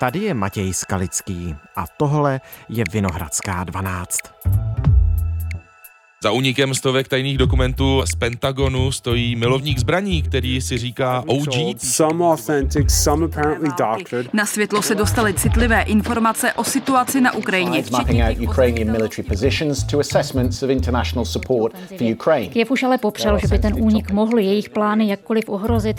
Tady je Matěj Skalický a tohle je Vinohradská 12. Za únikem stovek tajných dokumentů z Pentagonu stojí milovník zbraní, který si říká OG. Some authentic, some apparently doctored. Na světlo se dostaly citlivé informace o situaci na Ukrajině. mapping out Ukrainian military positions to assessments of international support for Ukraine. Kiev už ale popřel, že by ten únik mohl jejich plány jakkoliv ohrozit.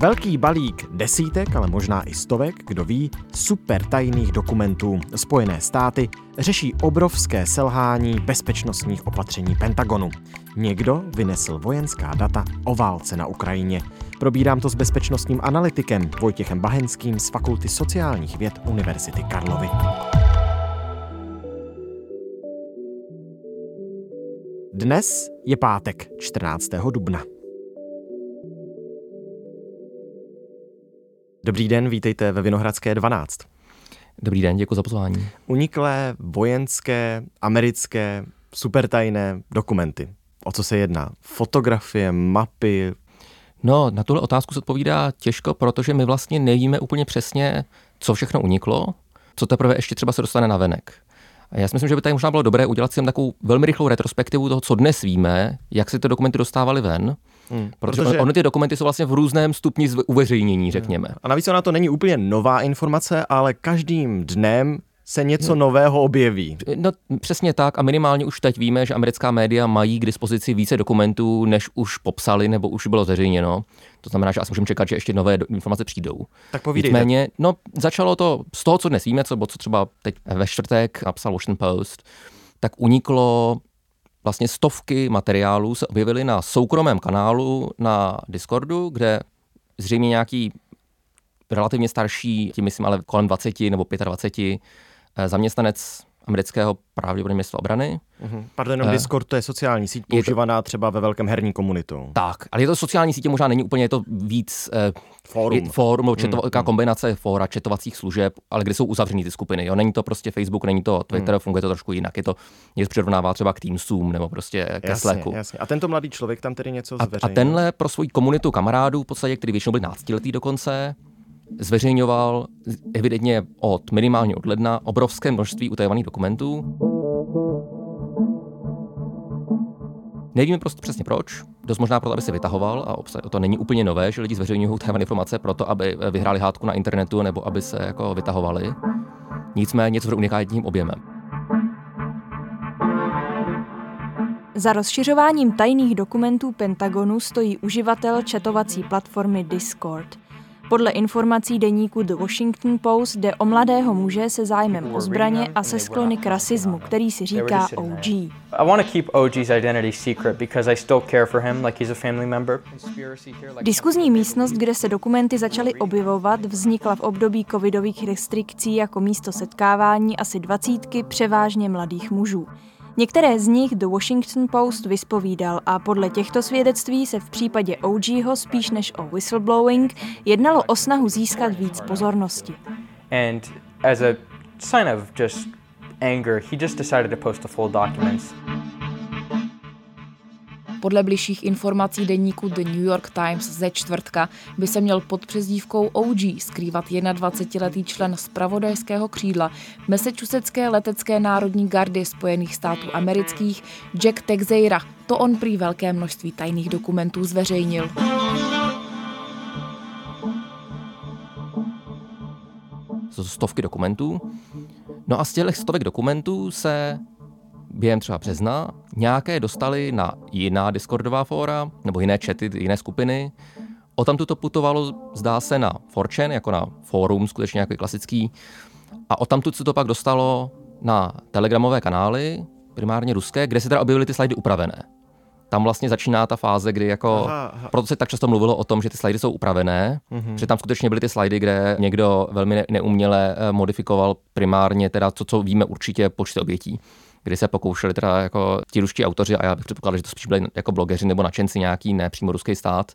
Velký balík desítek, ale možná i stovek, kdo ví, super tajných dokumentů. Spojené státy řeší obrovské selhání bezpečnostních opatření Pentagonu. Někdo vynesl vojenská data o válce na Ukrajině. Probírám to s bezpečnostním analytikem Vojtěchem Bahenským z Fakulty sociálních věd Univerzity Karlovy. Dnes je pátek 14. dubna. Dobrý den, vítejte ve Vinohradské 12. Dobrý den, děkuji za pozvání. Uniklé vojenské, americké, supertajné dokumenty. O co se jedná? Fotografie, mapy? No, na tuhle otázku se odpovídá těžko, protože my vlastně nevíme úplně přesně, co všechno uniklo, co teprve ještě třeba se dostane na venek. A já si myslím, že by tady možná bylo dobré udělat si jen takovou velmi rychlou retrospektivu toho, co dnes víme, jak se ty dokumenty dostávaly ven, Hmm, protože, protože ony ty dokumenty jsou vlastně v různém stupni uveřejnění, řekněme. A navíc ona to není úplně nová informace, ale každým dnem se něco nového objeví. No přesně tak a minimálně už teď víme, že americká média mají k dispozici více dokumentů, než už popsali nebo už bylo zveřejněno. To znamená, že asi můžeme čekat, že ještě nové informace přijdou. Tak povídejte. Nicméně, no začalo to z toho, co dnes víme, co, co třeba teď ve čtvrtek napsal Washington Post, tak uniklo vlastně stovky materiálů se objevily na soukromém kanálu na Discordu, kde zřejmě nějaký relativně starší, tím myslím ale kolem 20 nebo 25, eh, zaměstnanec amerického pravděpodobně města obrany. Uh-huh. Pardon, jenom uh, Discord to je sociální síť používaná to, třeba ve velkém herní komunitu. Tak, ale je to sociální sítě, možná není úplně, je to víc uh, fórum, je, fórum četova, hmm. kombinace fóra, četovacích služeb, ale kde jsou uzavřený ty skupiny. Jo? Není to prostě Facebook, není to Twitter, hmm. funguje to trošku jinak. Je to něco přirovnává třeba k Teamsům nebo prostě ke jasně, Slacku. Jasně. A tento mladý člověk tam tedy něco zveřejnil? A, a tenhle pro svoji komunitu kamarádů, v podstatě, který většinou byli náctiletý dokonce, zveřejňoval evidentně od minimálně od ledna obrovské množství utajovaných dokumentů. Nevíme prostě přesně proč, dost možná proto, aby se vytahoval a to není úplně nové, že lidi zveřejňují utajované informace proto, aby vyhráli hádku na internetu nebo aby se jako vytahovali. Nicméně něco unikátním objemem. Za rozšiřováním tajných dokumentů Pentagonu stojí uživatel četovací platformy Discord – podle informací deníku The Washington Post jde o mladého muže se zájmem o zbraně a se sklony k rasismu, který si říká OG. Diskuzní místnost, kde se dokumenty začaly objevovat, vznikla v období covidových restrikcí jako místo setkávání asi dvacítky převážně mladých mužů. Některé z nich The Washington Post vyspovídal a podle těchto svědectví se v případě OGho spíš než o whistleblowing jednalo o snahu získat víc pozornosti. And as a sign of just anger, he just decided to post the full documents. Podle bližších informací deníku The New York Times ze čtvrtka by se měl pod přezdívkou OG skrývat 21-letý člen spravodajského křídla Massachusettské letecké národní gardy Spojených států amerických Jack Texeira. To on prý velké množství tajných dokumentů zveřejnil. Stovky dokumentů. No a z těch stovek dokumentů se během třeba března nějaké dostali na jiná Discordová fóra nebo jiné chaty, jiné skupiny. O tam to putovalo, zdá se, na Fortune, jako na fórum, skutečně jako klasický. A o tam se to pak dostalo na telegramové kanály, primárně ruské, kde se teda objevily ty slajdy upravené. Tam vlastně začíná ta fáze, kdy jako, aha, aha. proto se tak často mluvilo o tom, že ty slajdy jsou upravené, mm-hmm. že tam skutečně byly ty slajdy, kde někdo velmi neuměle eh, modifikoval primárně teda to, co víme určitě počty obětí kdy se pokoušeli teda jako ti ruští autoři, a já bych předpokládal, že to spíš byli jako blogeři nebo načenci nějaký, ne přímo ruský stát,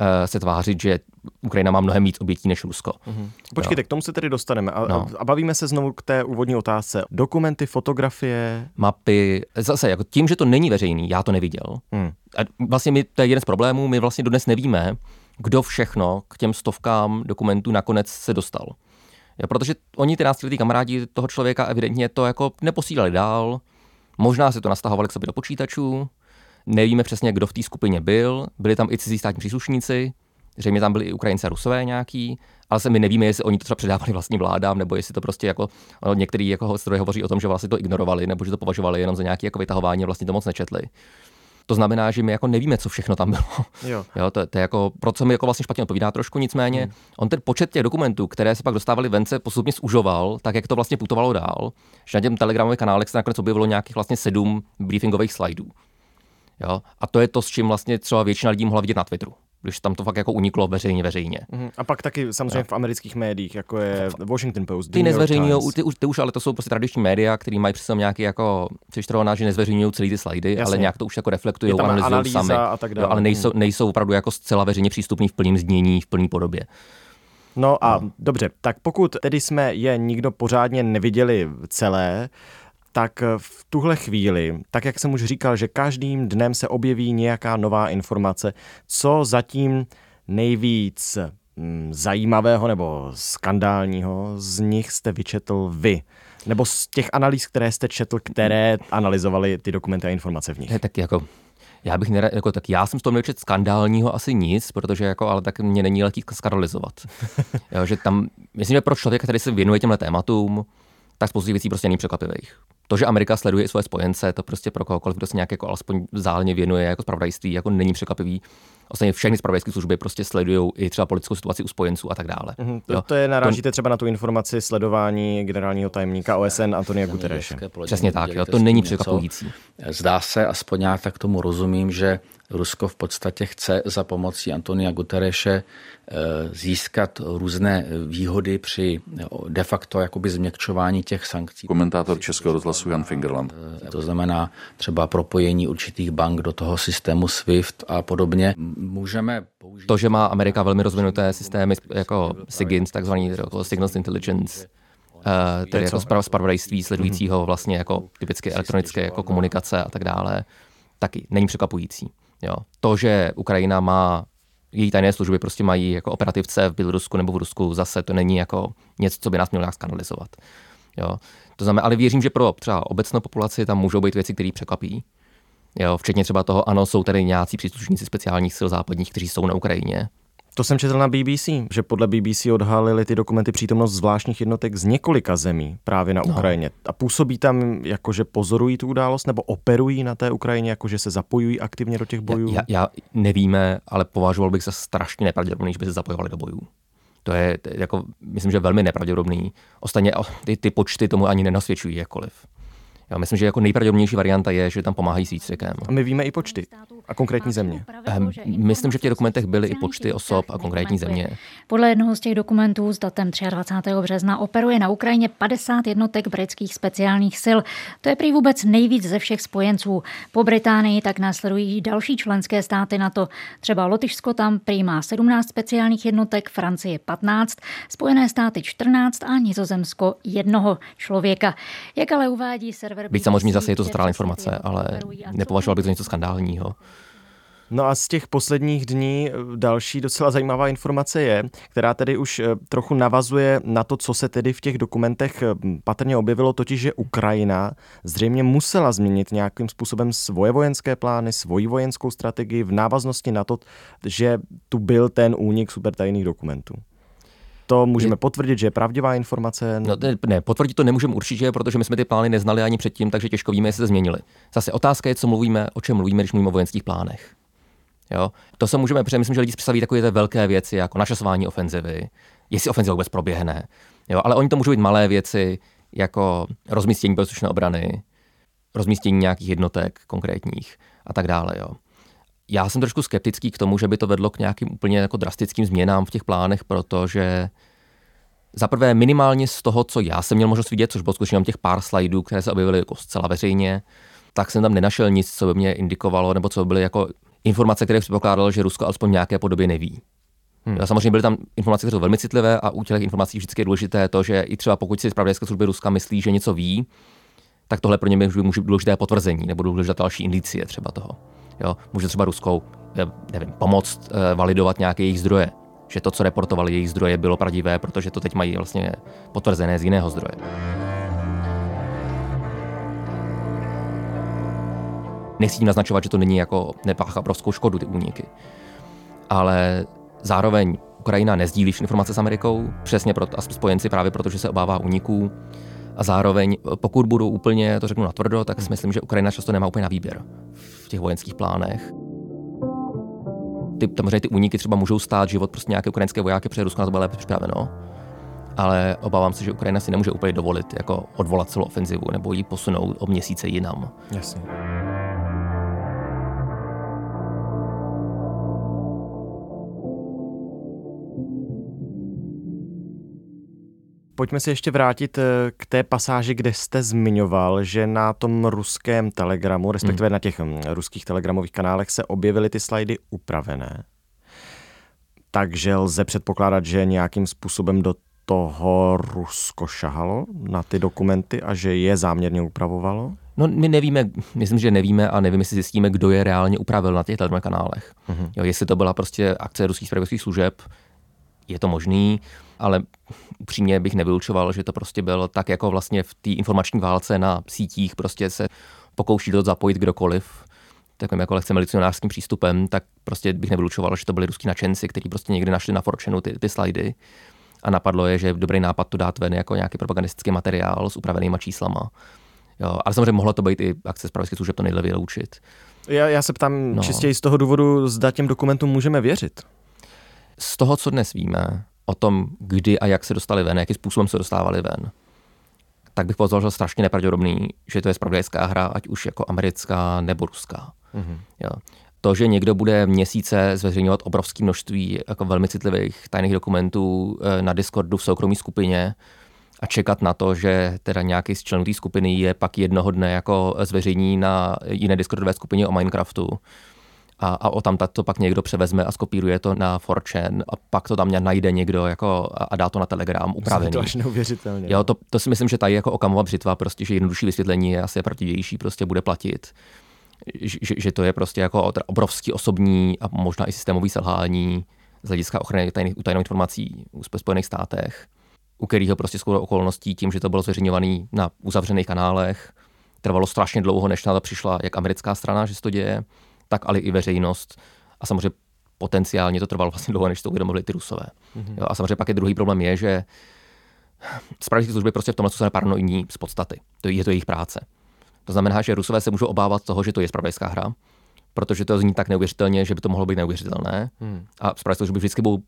eh, se tvářit, že Ukrajina má mnohem víc obětí než Rusko. Mm-hmm. Počkejte, k tomu se tedy dostaneme a, no. a bavíme se znovu k té úvodní otázce. Dokumenty, fotografie, mapy, zase jako tím, že to není veřejný, já to neviděl. Mm. A vlastně my, to je jeden z problémů, my vlastně dodnes nevíme, kdo všechno k těm stovkám dokumentů nakonec se dostal. Protože oni, ty náctiletí kamarádi toho člověka, evidentně to jako neposílali dál, možná si to nastahovali k sobě do počítačů, nevíme přesně, kdo v té skupině byl, byli tam i cizí státní příslušníci, zřejmě tam byli i Ukrajinci a Rusové nějaký, ale se my nevíme, jestli oni to třeba předávali vlastní vládám, nebo jestli to prostě jako některý jako zdroje hovoří o tom, že vlastně to ignorovali, nebo že to považovali jenom za nějaké jako vytahování vlastně to moc nečetli. To znamená, že my jako nevíme, co všechno tam bylo. Jo. jo to, to, je jako, pro co mi jako vlastně špatně odpovídá trošku, nicméně hmm. on ten počet těch dokumentů, které se pak dostávali vence, postupně zužoval, tak jak to vlastně putovalo dál, že na těm telegramových kanálech se nakonec objevilo nějakých vlastně sedm briefingových slajdů. Jo? A to je to, s čím vlastně třeba většina lidí mohla vidět na Twitteru když tam to fakt jako uniklo veřejně veřejně. Uh-huh. A pak taky samozřejmě no. v amerických médiích, jako je Washington Post, Ty nezveřejňují, ty, ty, už, ale to jsou prostě tradiční média, které mají přesně nějaký jako přeštrovaná, že nezveřejňují celý ty slajdy, Jasně. ale nějak to už jako reflektují, analyzují sami. A tak dále. Jo, ale nejsou, nejsou opravdu jako zcela veřejně přístupní v plném znění, v plné podobě. No a no. dobře, tak pokud tedy jsme je nikdo pořádně neviděli celé, tak v tuhle chvíli, tak jak jsem už říkal, že každým dnem se objeví nějaká nová informace, co zatím nejvíc mm, zajímavého nebo skandálního z nich jste vyčetl vy? Nebo z těch analýz, které jste četl, které analyzovaly ty dokumenty a informace v nich? Je, tak jako já bych nerad, jako, tak já jsem z toho nečet skandálního asi nic, protože jako, ale tak mě není letí skandalizovat. jo, že tam, myslím, že pro člověka, který se věnuje těmhle tématům, tak spoustu věcí prostě není překvapivých. To, že Amerika sleduje i svoje spojence, to prostě pro kohokoliv, kdo se nějak jako alespoň zálně věnuje jako spravodajství, jako není překvapivý. Ostatně všechny spravodajské služby prostě sledují i třeba politickou situaci u spojenců a tak dále. Mm-hmm, to, to je narážíte to, třeba na tu informaci sledování generálního tajemníka OSN Antonia Guterreše. Přesně tak, jo, to není překvapující. Zdá se, aspoň já tak tomu rozumím, že Rusko v podstatě chce za pomocí Antonia Guterreše eh, získat různé výhody při eh, de facto jakoby změkčování těch sankcí. Komentátor Českého rozhlasu Jan Fingerland. Eh, to znamená třeba propojení určitých bank do toho systému SWIFT a podobně. Můžeme použít... To, že má Amerika velmi rozvinuté systémy jako SIGINT, takzvaný jako Signals Intelligence, Uh, tedy jako spravodajství sledujícího mhm. vlastně jako typicky elektronické jako komunikace a tak dále, taky není překvapující. Jo. To, že Ukrajina má její tajné služby prostě mají jako operativce v Bělorusku nebo v Rusku, zase to není jako něco, co by nás mělo nějak skandalizovat. Jo. To znamená, ale věřím, že pro třeba obecnou populaci tam můžou být věci, které překvapí. Jo, včetně třeba toho, ano, jsou tady nějací příslušníci speciálních sil západních, kteří jsou na Ukrajině. To jsem četl na BBC, že podle BBC odhalili ty dokumenty přítomnost zvláštních jednotek z několika zemí právě na no. Ukrajině. A působí tam, jako že pozorují tu událost, nebo operují na té Ukrajině, jako že se zapojují aktivně do těch bojů? Já, já nevíme, ale považoval bych za strašně nepravděpodobný, že by se zapojovali do bojů. To je, to je jako, myslím, že velmi nepravděpodobný. Ostatně ty, ty počty tomu ani nenasvědčují jakkoliv. Já myslím, že jako nejpravděpodobnější varianta je, že tam pomáhají s výcvikem. A my víme i počty a konkrétní země. Um, myslím, že v těch dokumentech byly i počty osob a konkrétní země. Podle jednoho z těch dokumentů s datem 23. března operuje na Ukrajině 50 jednotek britských speciálních sil. To je prý vůbec nejvíc ze všech spojenců. Po Británii tak následují další členské státy na to. Třeba Lotyšsko tam prý má 17 speciálních jednotek, Francie 15, Spojené státy 14 a Nizozemsko jednoho člověka. Jak ale uvádí server Byť samozřejmě zase je to zatrálá informace, ale nepovažoval bych to něco skandálního. No a z těch posledních dní eh, další docela zajímavá informace je, která tedy už eh, trochu navazuje na to, co se tedy v těch dokumentech eh, patrně objevilo, totiž, že Ukrajina zřejmě musela změnit nějakým způsobem svoje vojenské plány, svoji vojenskou strategii v návaznosti na to, že tu byl ten únik supertajných dokumentů to můžeme je... potvrdit, že je pravdivá informace? No, ne, ne, potvrdit to nemůžeme určitě, protože my jsme ty plány neznali ani předtím, takže těžko víme, jestli se změnili. Zase otázka je, co mluvíme, o čem mluvíme, když mluvíme o vojenských plánech. Jo? To se můžeme, protože myslím, že lidi představí takové velké věci, jako našasování ofenzivy, jestli ofenziva vůbec proběhne. Jo? Ale oni to můžou být malé věci, jako rozmístění bezpečné obrany, rozmístění nějakých jednotek konkrétních a tak dále. Jo? Já jsem trošku skeptický k tomu, že by to vedlo k nějakým úplně jako drastickým změnám v těch plánech, protože za prvé minimálně z toho, co já jsem měl možnost vidět, což bylo skutečně těch pár slajdů, které se objevily jako zcela veřejně, tak jsem tam nenašel nic, co by mě indikovalo, nebo co by byly jako informace, které předpokládalo, že Rusko alespoň nějaké podobě neví. Hmm. Samozřejmě byly tam informace, které jsou velmi citlivé a u těch informací vždycky je důležité to, že i třeba pokud si zpravodajské služby Ruska myslí, že něco ví, tak tohle pro ně může být důležité potvrzení nebo důležité další indicie třeba toho. Jo, může třeba ruskou nevím, pomoct validovat nějaké jejich zdroje. Že to, co reportovali jejich zdroje, bylo pravdivé, protože to teď mají vlastně potvrzené z jiného zdroje. Nechci tím naznačovat, že to není jako nepáchá obrovskou škodu, ty úniky. Ale zároveň Ukrajina nezdílí informace s Amerikou, přesně proto, a spojenci právě proto, že se obává úniků. A zároveň, pokud budou úplně, to řeknu natvrdo, tak si myslím, že Ukrajina často nemá úplně na výběr v těch vojenských plánech. Ty, samozřejmě ty úniky třeba můžou stát život prostě nějaké ukrajinské vojáky, protože Rusko na to bude lépe připraveno. Ale obávám se, že Ukrajina si nemůže úplně dovolit jako odvolat celou ofenzivu nebo ji posunout o měsíce jinam. Jasně. Pojďme se ještě vrátit eh, k té pasáži, kde jste zmiňoval, že na tom ruském telegramu, respektive hmm. na těch hm, ruských telegramových kanálech se objevily ty slajdy upravené. Takže lze předpokládat, že nějakým způsobem do toho Rusko šahalo na ty dokumenty a že je záměrně upravovalo? No my nevíme, myslím, že nevíme a nevím, jestli zjistíme, kdo je reálně upravil na těch kanálech. Uh-huh. Jo, jestli to byla prostě akce ruských spravodajských služeb, je to možný, ale upřímně bych nevylučoval, že to prostě bylo tak jako vlastně v té informační válce na sítích prostě se pokouší to zapojit kdokoliv, takovým jako lehce milicionářským přístupem, tak prostě bych nevylučoval, že to byli ruský nadšenci, kteří prostě někdy našli na Forčenu ty, ty slajdy a napadlo je, že je dobrý nápad to dát ven jako nějaký propagandistický materiál s upravenýma číslama. Jo, ale samozřejmě mohlo to být i akce zpravodajských služeb, to nejde vyloučit. Já, já se ptám no. čistě z toho důvodu, zda těm dokumentům můžeme věřit. Z toho, co dnes víme, o tom, kdy a jak se dostali ven, jakým způsobem se dostávali ven, tak bych považoval strašně nepravděpodobný, že to je spravodajská hra, ať už jako americká nebo ruská. Mm-hmm. Jo. To, že někdo bude měsíce zveřejňovat obrovské množství jako velmi citlivých tajných dokumentů eh, na Discordu v soukromé skupině a čekat na to, že teda nějaký z členů té skupiny je pak jednoho dne jako zveřejní na jiné Discordové skupině o Minecraftu, a, a o tam to pak někdo převezme a skopíruje to na Forchen a pak to tam najde někdo jako a dá to na Telegram upravený. To až neuvěřitelně. Jo, to, to si myslím, že tady jako Okamova břitva, prostě, že jednodušší vysvětlení je asi pravdivější, prostě bude platit. Že, že to je prostě jako obrovský osobní a možná i systémový selhání z hlediska ochrany tajných, utajných informací v Spojených státech, u kterého prostě skoro okolností tím, že to bylo zveřejňované na uzavřených kanálech, trvalo strašně dlouho, než na to přišla jak americká strana, že se to děje, tak ale i veřejnost. A samozřejmě potenciálně to trvalo vlastně dlouho, než to uvědomili ty rusové. Mm-hmm. Jo, a samozřejmě pak je druhý problém je, že spravedlivé služby prostě v tomhle jsou paranoidní z podstaty. To je to jejich práce. To znamená, že rusové se můžou obávat toho, že to je spravodajská hra, protože to zní tak neuvěřitelně, že by to mohlo být neuvěřitelné. Hmm. A spravedlivé služby vždycky budou,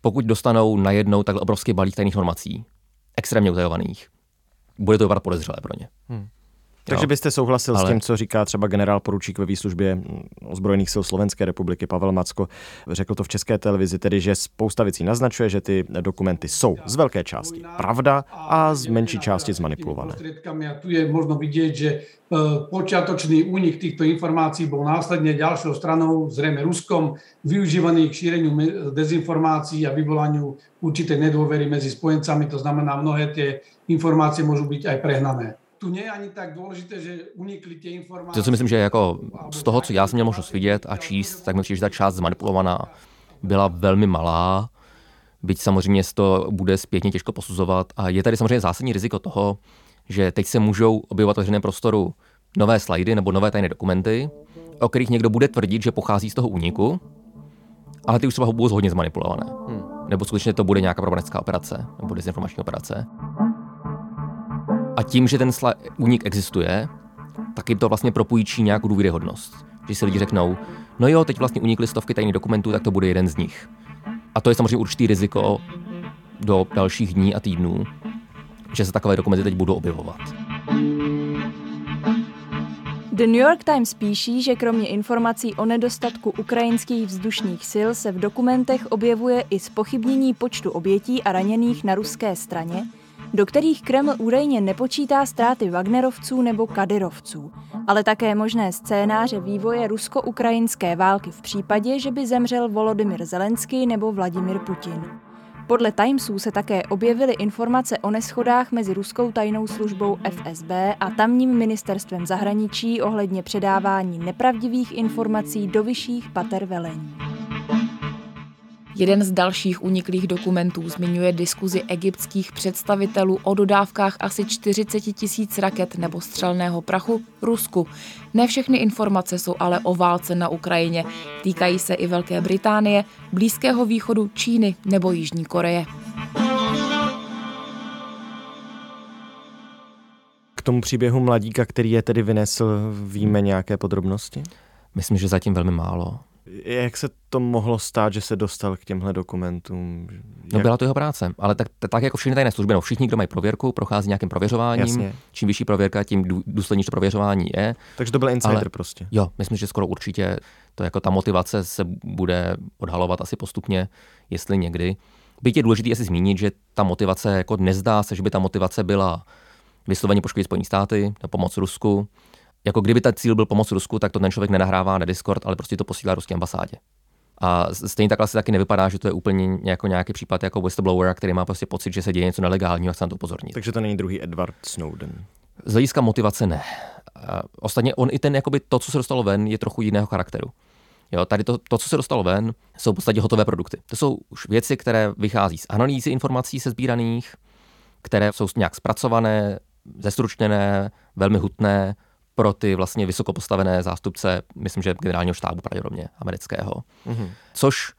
pokud dostanou najednou takhle obrovský balík tajných informací, extrémně utajovaných, bude to vypadat podezřelé pro ně. Hmm. Takže byste souhlasil Ale... s tím, co říká třeba generál poručík ve výslužbě ozbrojených sil Slovenské republiky Pavel Macko. Řekl to v české televizi, tedy, že spousta věcí naznačuje, že ty dokumenty jsou z velké části pravda a z menší části zmanipulované. tu je možno vidět, že e, počiatočný únik týchto informácií bol následne ďalšou stranou, zrejme Ruskom, využívaný k šíreniu dezinformácií a vyvolaniu určitej nedôvery medzi spojencami. To znamená, mnohé tie informácie môžu byť aj prehnané tu je ani tak důležité, že unikly ty informace. To si myslím, že jako z toho, co já jsem měl možnost vidět a číst, tak myslím, že ta část zmanipulovaná byla velmi malá, byť samozřejmě to bude zpětně těžko posuzovat a je tady samozřejmě zásadní riziko toho, že teď se můžou objevovat v veřejném prostoru nové slajdy nebo nové tajné dokumenty, o kterých někdo bude tvrdit, že pochází z toho úniku, ale ty už třeba budou hodně zmanipulované. Hmm. Nebo skutečně to bude nějaká problematická operace nebo dezinformační operace. A tím, že ten sla- únik existuje, tak jim to vlastně propůjčí nějakou důvěryhodnost. Že si lidi řeknou, no jo, teď vlastně unikly stovky tajných dokumentů, tak to bude jeden z nich. A to je samozřejmě určitý riziko do dalších dní a týdnů, že se takové dokumenty teď budou objevovat. The New York Times píší, že kromě informací o nedostatku ukrajinských vzdušných sil se v dokumentech objevuje i spochybnění počtu obětí a raněných na ruské straně, do kterých Kreml údajně nepočítá ztráty Wagnerovců nebo Kadyrovců, ale také možné scénáře vývoje rusko-ukrajinské války v případě, že by zemřel Volodymyr Zelenský nebo Vladimir Putin. Podle Timesu se také objevily informace o neschodách mezi ruskou tajnou službou FSB a tamním ministerstvem zahraničí ohledně předávání nepravdivých informací do vyšších pater velení. Jeden z dalších uniklých dokumentů zmiňuje diskuzi egyptských představitelů o dodávkách asi 40 tisíc raket nebo střelného prachu Rusku. Ne všechny informace jsou ale o válce na Ukrajině. Týkají se i Velké Británie, Blízkého východu, Číny nebo Jižní Koreje. K tomu příběhu mladíka, který je tedy vynesl, víme nějaké podrobnosti? Myslím, že zatím velmi málo. Jak se to mohlo stát, že se dostal k těmhle dokumentům? Jak... No byla to jeho práce, ale tak, tak jako všechny tajné služby, no všichni, kdo mají prověrku, prochází nějakým prověřováním. Jasně. Čím vyšší prověrka, tím důslednější prověřování je. Takže to byl insider ale, prostě. Jo, myslím, že skoro určitě to jako ta motivace se bude odhalovat asi postupně, jestli někdy. Byť je důležité asi zmínit, že ta motivace, jako nezdá se, že by ta motivace byla vysloveně poškodit Spojené státy, na pomoc Rusku, jako kdyby ten cíl byl pomoc Rusku, tak to ten člověk nenahrává na Discord, ale prostě to posílá ruské ambasádě. A stejně takhle se taky nevypadá, že to je úplně jako nějaký případ jako whistleblower, který má prostě pocit, že se děje něco nelegálního a chce na to upozornit. Takže to není druhý Edward Snowden. Z hlediska motivace ne. ostatně on i ten, jakoby to, co se dostalo ven, je trochu jiného charakteru. Jo, tady to, to, co se dostalo ven, jsou v podstatě hotové produkty. To jsou už věci, které vychází z analýzy informací se sbíraných, které jsou nějak zpracované, zestručněné, velmi hutné, pro ty vlastně vysoko postavené zástupce, myslím, že generálního štábu pravděpodobně amerického. Mm-hmm. Což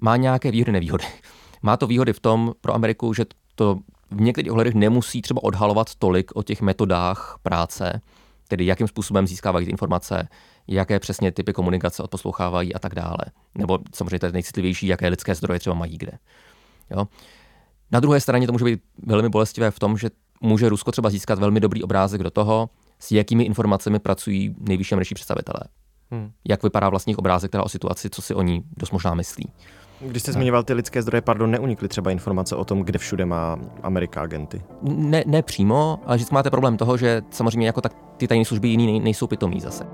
má nějaké výhody, nevýhody. Má to výhody v tom pro Ameriku, že to v některých ohledech nemusí třeba odhalovat tolik o těch metodách práce, tedy jakým způsobem získávají ty informace, jaké přesně typy komunikace odposlouchávají a tak dále. Nebo samozřejmě to je nejcitlivější, jaké lidské zdroje třeba mají kde. Jo? Na druhé straně to může být velmi bolestivé v tom, že může Rusko třeba získat velmi dobrý obrázek do toho, s jakými informacemi pracují nejvyšší američtí představitelé. Hmm. Jak vypadá vlastně obrázek teda o situaci, co si oni dost možná myslí. Když jste zmiňoval ty lidské zdroje, pardon, neunikly třeba informace o tom, kde všude má Amerika agenty? Ne, ne přímo, ale že máte problém toho, že samozřejmě jako tak ty tajné služby jiný nejsou pitomí zase.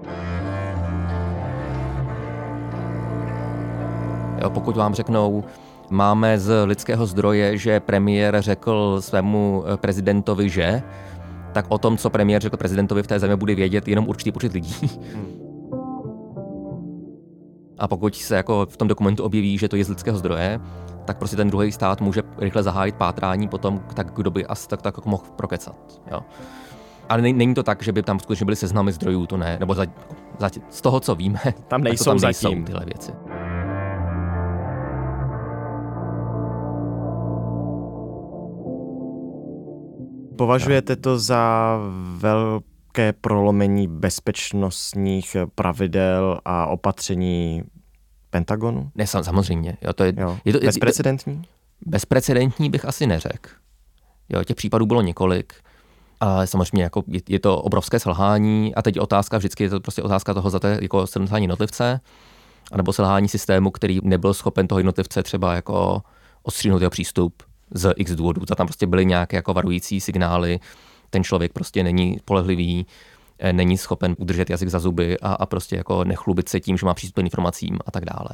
Jo, pokud vám řeknou, máme z lidského zdroje, že premiér řekl svému eh, prezidentovi, že, tak o tom, co premiér řekl prezidentovi v té zemi, bude vědět jenom určitý počet lidí. Hmm. A pokud se jako v tom dokumentu objeví, že to je z lidského zdroje, tak prostě ten druhý stát může rychle zahájit pátrání potom, tak kdo by asi tak, tak jako mohl prokecat. Jo. Ale není to tak, že by tam skutečně byly seznamy zdrojů, to ne. Nebo za, za, z toho, co víme, tam nejsou, tam nejsou zatím. tyhle věci. Považujete to za velké prolomení bezpečnostních pravidel a opatření Pentagonu? Ne, samozřejmě. Jo, to je, jo. je to, bezprecedentní? Bezprecedentní bych asi neřekl. Jo, těch případů bylo několik. A samozřejmě jako je, je, to obrovské selhání a teď otázka, vždycky je to prostě otázka toho, za to jako selhání jednotlivce, anebo selhání systému, který nebyl schopen toho jednotlivce třeba jako odstřihnout jeho přístup z x důvodů. Za tam prostě byly nějaké jako varující signály, ten člověk prostě není polehlivý, eh, není schopen udržet jazyk za zuby a, a prostě jako nechlubit se tím, že má přístup k informacím a tak dále.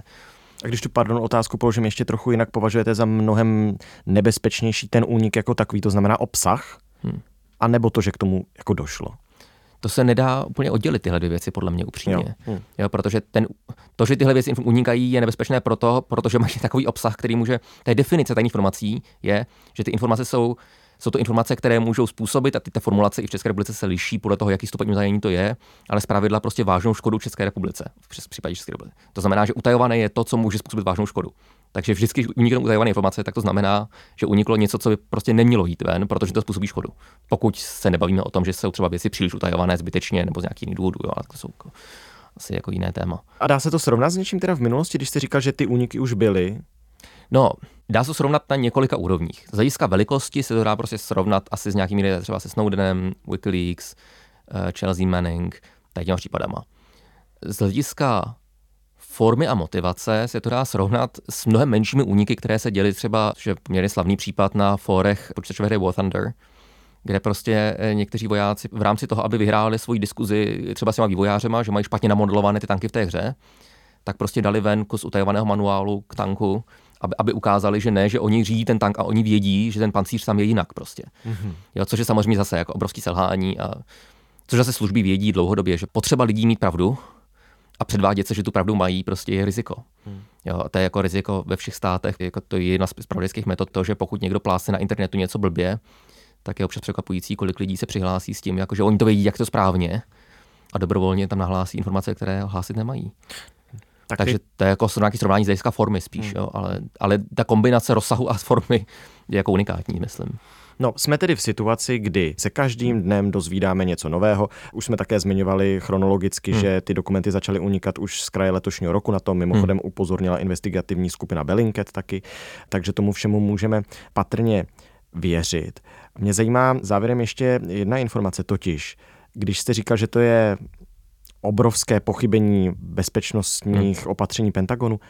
A když tu pardon otázku položím ještě trochu jinak, považujete za mnohem nebezpečnější ten únik jako takový, to znamená obsah, hmm. a nebo to, že k tomu jako došlo? To se nedá úplně oddělit tyhle dvě věci, podle mě upřímně. Jo. Hmm. Jo, protože ten, to, že tyhle věci unikají, je nebezpečné proto, protože mají takový obsah, který může, ta definice tajných informací je, že ty informace jsou jsou to informace, které můžou způsobit, a ty ta formulace i v České republice se liší podle toho, jaký stupeň utajení to je, ale zpravidla prostě vážnou škodu České republice, v případě České republiky. To znamená, že utajované je to, co může způsobit vážnou škodu. Takže vždycky, když uniknou utajované informace, tak to znamená, že uniklo něco, co by prostě nemělo jít ven, protože to způsobí škodu. Pokud se nebavíme o tom, že jsou třeba věci příliš utajované zbytečně nebo z nějakých jiných důvodů, jo, ale to jsou jako, asi jako jiné téma. A dá se to srovnat s něčím teda v minulosti, když jste říkal, že ty úniky už byly? No, dá se srovnat na několika úrovních. Z hlediska velikosti se to dá prostě srovnat asi s nějakými třeba se Snowdenem, Wikileaks, uh, Chelsea Manning, tady těma případama. Z hlediska formy a motivace se to dá srovnat s mnohem menšími úniky, které se děly třeba, že poměrně slavný případ na fórech počítačové hry War Thunder, kde prostě eh, někteří vojáci v rámci toho, aby vyhráli svoji diskuzi třeba s těma vývojářema, že mají špatně namodelované ty tanky v té hře, tak prostě dali ven kus utajovaného manuálu k tanku aby, aby ukázali, že ne, že oni řídí ten tank a oni vědí, že ten pancíř tam je jinak prostě. Mm-hmm. Jo, což je samozřejmě zase jako obrovský selhání a což zase služby vědí dlouhodobě, že potřeba lidí mít pravdu a předvádět se, že tu pravdu mají, prostě je riziko. Hmm. Jo, to je jako riziko ve všech státech, jako to je jedna z spravodajských metod, to, že pokud někdo plásne na internetu něco blbě, tak je občas překvapující, kolik lidí se přihlásí s tím, jako, že oni to vědí, jak to správně a dobrovolně tam nahlásí informace, které hlásit nemají. Tak Takže to je jako nějaký srovnání z hlediska formy spíš, hmm. jo, ale, ale ta kombinace rozsahu a formy je jako unikátní, myslím. No, jsme tedy v situaci, kdy se každým dnem dozvídáme něco nového. Už jsme také zmiňovali chronologicky, hmm. že ty dokumenty začaly unikat už z kraje letošního roku. Na to mimochodem hmm. upozornila investigativní skupina Bellingcat taky, takže tomu všemu můžeme patrně věřit. Mě zajímá závěrem ještě jedna informace, totiž, když jste říkal, že to je obrovské pochybení bezpečnostních hmm. opatření Pentagonu,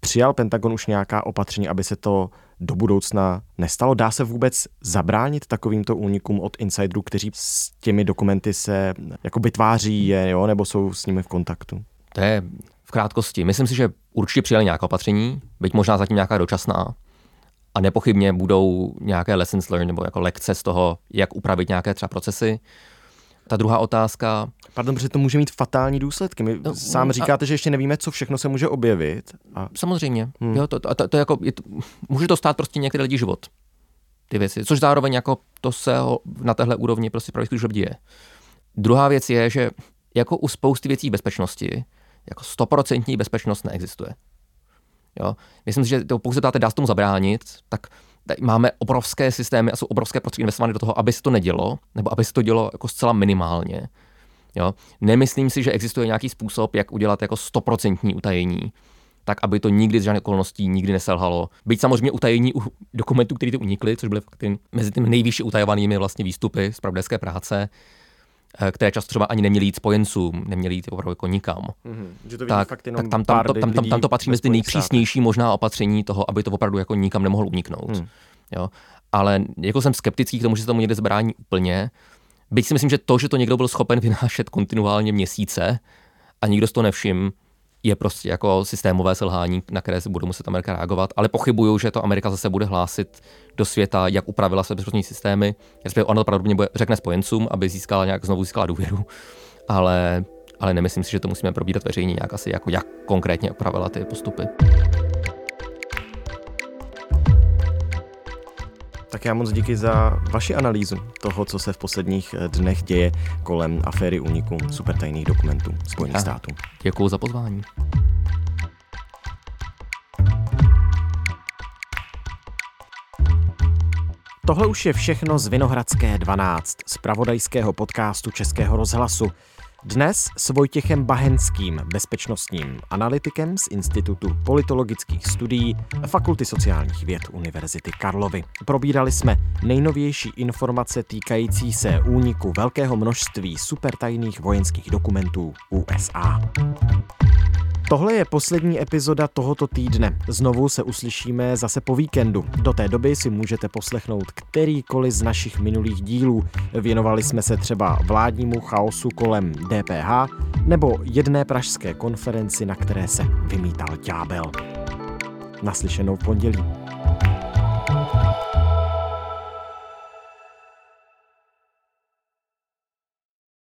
přijal Pentagon už nějaká opatření, aby se to do budoucna nestalo? Dá se vůbec zabránit takovýmto únikům od insiderů, kteří s těmi dokumenty se jako tváří je, jo, nebo jsou s nimi v kontaktu? To je v krátkosti. Myslím si, že určitě přijali nějaká opatření, byť možná zatím nějaká dočasná. A nepochybně budou nějaké lessons learned nebo jako lekce z toho, jak upravit nějaké třeba procesy. Ta druhá otázka. Pardon, protože to může mít fatální důsledky. My no, sám říkáte, a... že ještě nevíme, co všechno se může objevit. A... Samozřejmě. Hmm. Jo, to, to, to, to, jako, je to, může to stát prostě některé lidi život. Ty věci. Což zároveň jako to se na téhle úrovni prostě právě služeb děje. Druhá věc je, že jako u spousty věcí bezpečnosti, jako stoprocentní bezpečnost neexistuje. Jo? Myslím si, že to pokud se dáte, dá se tomu zabránit, tak máme obrovské systémy a jsou obrovské prostředky investované do toho, aby se to nedělo, nebo aby se to dělo jako zcela minimálně. Jo? Nemyslím si, že existuje nějaký způsob, jak udělat jako stoprocentní utajení, tak aby to nikdy z žádných okolností nikdy neselhalo. Být samozřejmě utajení u dokumentů, které ty unikly, což byly mezi těmi nejvyšší utajovanými vlastně výstupy z pravdecké práce, eh, které často třeba ani neměly jít spojencům, neměly jít opravdu jako nikam. Mm-hmm. Že to tak, fakt tak tam, tam, to, tam, tam, tam to patří mezi ty nejpřísnější možná opatření toho, aby to opravdu jako nikam nemohlo uniknout. Mm. Jo? Ale jako jsem skeptický k tomu, že se tomu někde zbrání úplně, Byť si myslím, že to, že to někdo byl schopen vynášet kontinuálně měsíce a nikdo z toho nevšim, je prostě jako systémové selhání, na které se bude muset Amerika reagovat, ale pochybuju, že to Amerika zase bude hlásit do světa, jak upravila své bezpečnostní systémy. Respektive ona to pravděpodobně bude, řekne spojencům, aby získala nějak znovu získala důvěru, ale, ale nemyslím si, že to musíme probírat veřejně nějak asi, jako jak konkrétně upravila ty postupy. Tak já moc díky za vaši analýzu toho, co se v posledních eh, dnech děje kolem aféry úniku supertajných dokumentů Spojených států. Děkuji za pozvání. Tohle už je všechno z Vinohradské 12, z pravodajského podcastu Českého rozhlasu. Dnes s Vojtěchem Bahenským, bezpečnostním analytikem z Institutu politologických studií Fakulty sociálních věd Univerzity Karlovy. Probírali jsme nejnovější informace týkající se úniku velkého množství supertajných vojenských dokumentů USA. Tohle je poslední epizoda tohoto týdne. Znovu se uslyšíme zase po víkendu. Do té doby si můžete poslechnout kterýkoliv z našich minulých dílů. Věnovali jsme se třeba vládnímu chaosu kolem DPH nebo jedné pražské konferenci, na které se vymítal ďábel. Naslyšenou v pondělí.